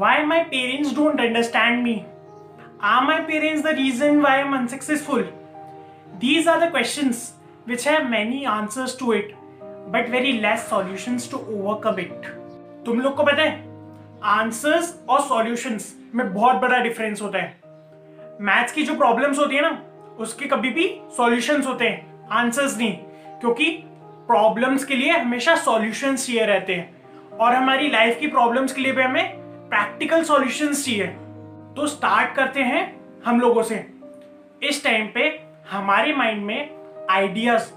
Why my parents don't understand me? Are my parents the reason why I'm unsuccessful? These are the questions which have many answers to it, but very less solutions to overcome it. तुम लोग को पता है answers और solutions में बहुत बड़ा difference होता है मैथ्स की जो प्रॉब्लम्स होती है ना उसके कभी भी सॉल्यूशंस होते हैं आंसर्स नहीं क्योंकि प्रॉब्लम्स के लिए हमेशा सॉल्यूशंस चाहिए रहते हैं और हमारी लाइफ की प्रॉब्लम्स के लिए भी हमें प्रैक्टिकल सॉल्यूशंस चाहिए। तो स्टार्ट करते हैं हम लोगों से। इस टाइम पे हमारे माइंड में आइडियाज़,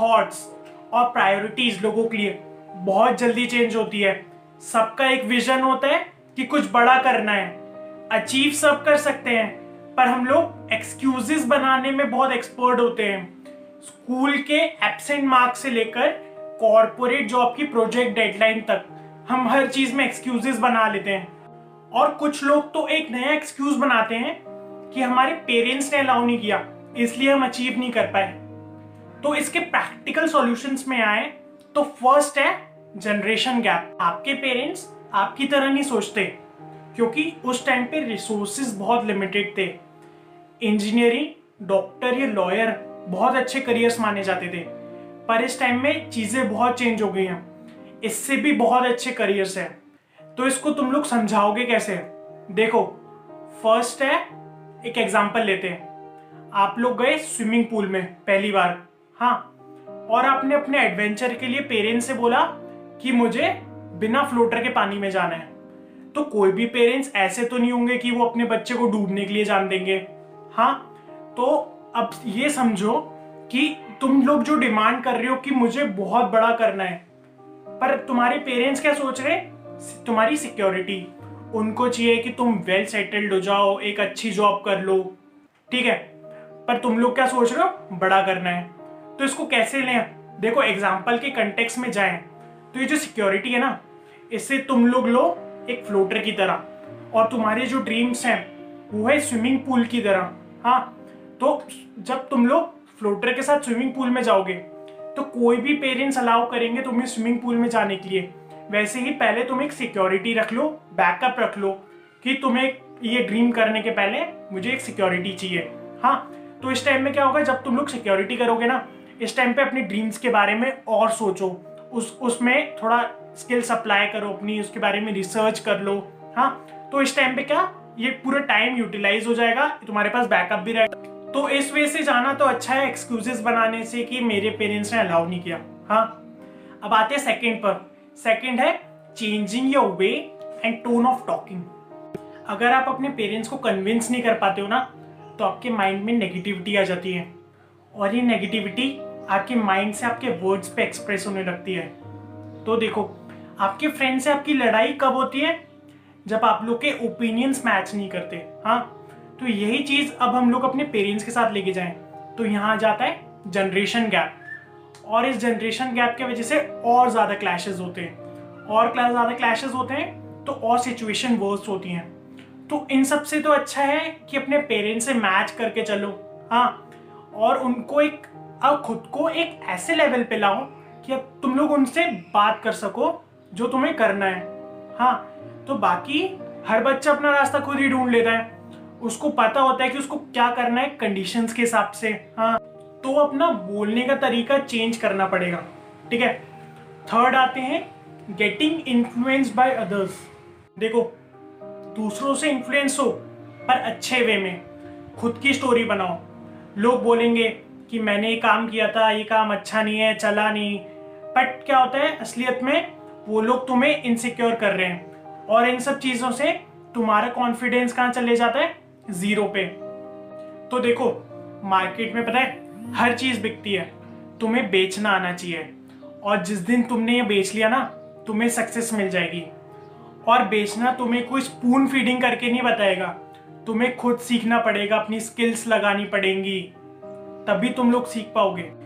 थॉट्स और प्रायोरिटीज लोगों के लिए बहुत जल्दी चेंज होती है। सबका एक विजन होता है कि कुछ बड़ा करना है। अचीव सब कर सकते हैं, पर हम लोग एक्सक्यूजेस बनाने में बहुत एक्सपर्ट होते हैं। स्कूल के एबसेंट मार्क्स से लेकर कॉरपोरेट जॉब की प्रोजेक्ट डेडलाइन तक हम हर चीज़ में एक्सक्यूजेस बना लेते हैं। और कुछ लोग तो एक नया एक्सक्यूज बनाते हैं कि हमारे पेरेंट्स ने अलाउ नहीं किया, इसलिए हम अचीव नहीं कर पाए। तो इसके प्रैक्टिकल सॉल्यूशंस में आए तो फ़र्स्ट है जनरेशन गैप आपके पेरेंट्स आपकी तरह नहीं सोचते, क्योंकि उस टाइम पे रिसोर्सेज बहुत लिमिटेड थे। इंजीनियरिंग डॉक्टर या लॉयर बहुत अच्छे करियर्स माने जाते थे। पर इस टाइम में चीज़ें बहुत चेंज हो गई हैं। इससे भी बहुत अच्छे करियर्स हैं। तो इसको तुम लोग समझाओगे कैसे? देखो फ़र्स्ट है, एक एग्ज़ाम्पल लेते हैं। आप लोग गए स्विमिंग पूल में पहली बार। हाँ और आपने अपने एडवेंचर के लिए पेरेंट्स से बोला कि मुझे बिना फ्लोटर के पानी में जाना है। तो कोई भी पेरेंट्स ऐसे तो नहीं होंगे कि वो अपने बच्चे को डूबने के लिए जान देंगे। हाँ तो अब ये समझो कि तुम लोग जो डिमांड कर रहे हो कि मुझे बहुत बड़ा करना है पर तुम्हारे पेरेंट्स क्या सोच रहे? तुम्हारी सिक्योरिटी उनको चाहिए कि तुम वेल सेटल्ड हो जाओ, एक अच्छी जॉब कर लो। ठीक है? पर तुम लोग क्या सोच रहे हो? बड़ा करना है। तो इसको कैसे लें? देखो एग्ज़ाम्पल के कंटेक्स में जाएँ। तो ये जो सिक्योरिटी है ना, इससे तुम लोग लो एक फ्लोटर की तरह। और तुम्हारे जो ड्रीम्स हैं, वो है स्विमिंग पूल की तरह। हाँ? तो जब तुम लोग फ्लोटर के साथ स्विमिंग पूल में जाओगे तो कोई भी पेरेंट्स अलाउ करेंगे तुम्हें स्विमिंग पूल में जाने के लिए। वैसे ही पहले तुम एक सिक्योरिटी रख लो, बैकअप रख लो कि तुम्हें ये ड्रीम करने के पहले मुझे एक सिक्योरिटी चाहिए। हाँ तो इस टाइम में क्या होगा, जब तुम लोग सिक्योरिटी करोगे ना, इस टाइम पे अपनी ड्रीम्स के बारे में और सोचो। उस, उसमें थोड़ा स्किल्स अप्लाई करो अपनी, उसके बारे में रिसर्च कर लो। हाँ तो इस टाइम पे क्या, ये पूरा टाइम यूटिलाइज हो जाएगा तुम्हारे पास बैकअप भी रहेगा तो इस वे से जाना तो अच्छा है एक्सक्यूजेस बनाने से कि मेरे पेरेंट्स ने अलाउ नहीं किया। हाँ। अब आते हैं सेकंड पर। सेकंड है changing your way and tone of talking अगर आप अपने पेरेंट्स को कन्विंस नहीं कर पाते हो ना तो आपके माइंड में नेगेटिविटी आ जाती है। और ये नेगेटिविटी आपके माइंड से आपके वर्ड्स पे एक्सप्रेस होने लगती है। तो देखो, आपके फ्रेंड से आपकी लड़ाई कब होती है? जब आप लोग के ओपिनियंस मैच नहीं करते। हाँ। तो यही चीज़ अब हम लोग अपने पेरेंट्स के साथ लेके जाएँ। तो यहाँ जाता है जनरेशन गैप और इस जनरेशन गैप के वजह से और ज़्यादा क्लैशेस होते हैं। और ज़्यादा क्लैशेस होते हैं तो और सिचुएशन वर्स होती हैं। तो इन सबसे तो अच्छा है कि अपने पेरेंट्स से मैच करके चलो। हाँ और उनको एक, अब खुद को एक ऐसे लेवल पे लाओ कि अब तुम लोग उनसे बात कर सको जो तुम्हें करना है। हाँ तो बाकी हर बच्चा अपना रास्ता खुद ही ढूंढ लेता है। उसको पता होता है कि उसको क्या करना है कंडीशंस के हिसाब से हाँ। तो अपना बोलने का तरीका चेंज करना पड़ेगा, ठीक है? थर्ड आते हैं गेटिंग इन्फ्लुएंस बाय अदर्स देखो, दूसरों से इन्फ्लुएंस हो, पर अच्छे वे में। खुद की स्टोरी बनाओ। लोग बोलेंगे कि मैंने ये काम किया था, ये काम अच्छा नहीं है, चला नहीं। बट क्या होता है, असलियत में वो लोग तुम्हें इनसिक्योर कर रहे हैं। और इन सब चीज़ों से तुम्हारा कॉन्फिडेंस कहाँ चले जाता है? ज़ीरो पे। तो देखो, मार्केट में पता है, हर चीज़ बिकती है। तुम्हें बेचना आना चाहिए। और जिस दिन तुमने ये बेच लिया ना, तुम्हें सक्सेस मिल जाएगी। और बेचना तुम्हें कोई स्पून फीडिंग करके नहीं बताएगा। तुम्हें खुद सीखना पड़ेगा, अपनी स्किल्स लगानी पड़ेंगी। तभी तुम लोग सीख पाओगे।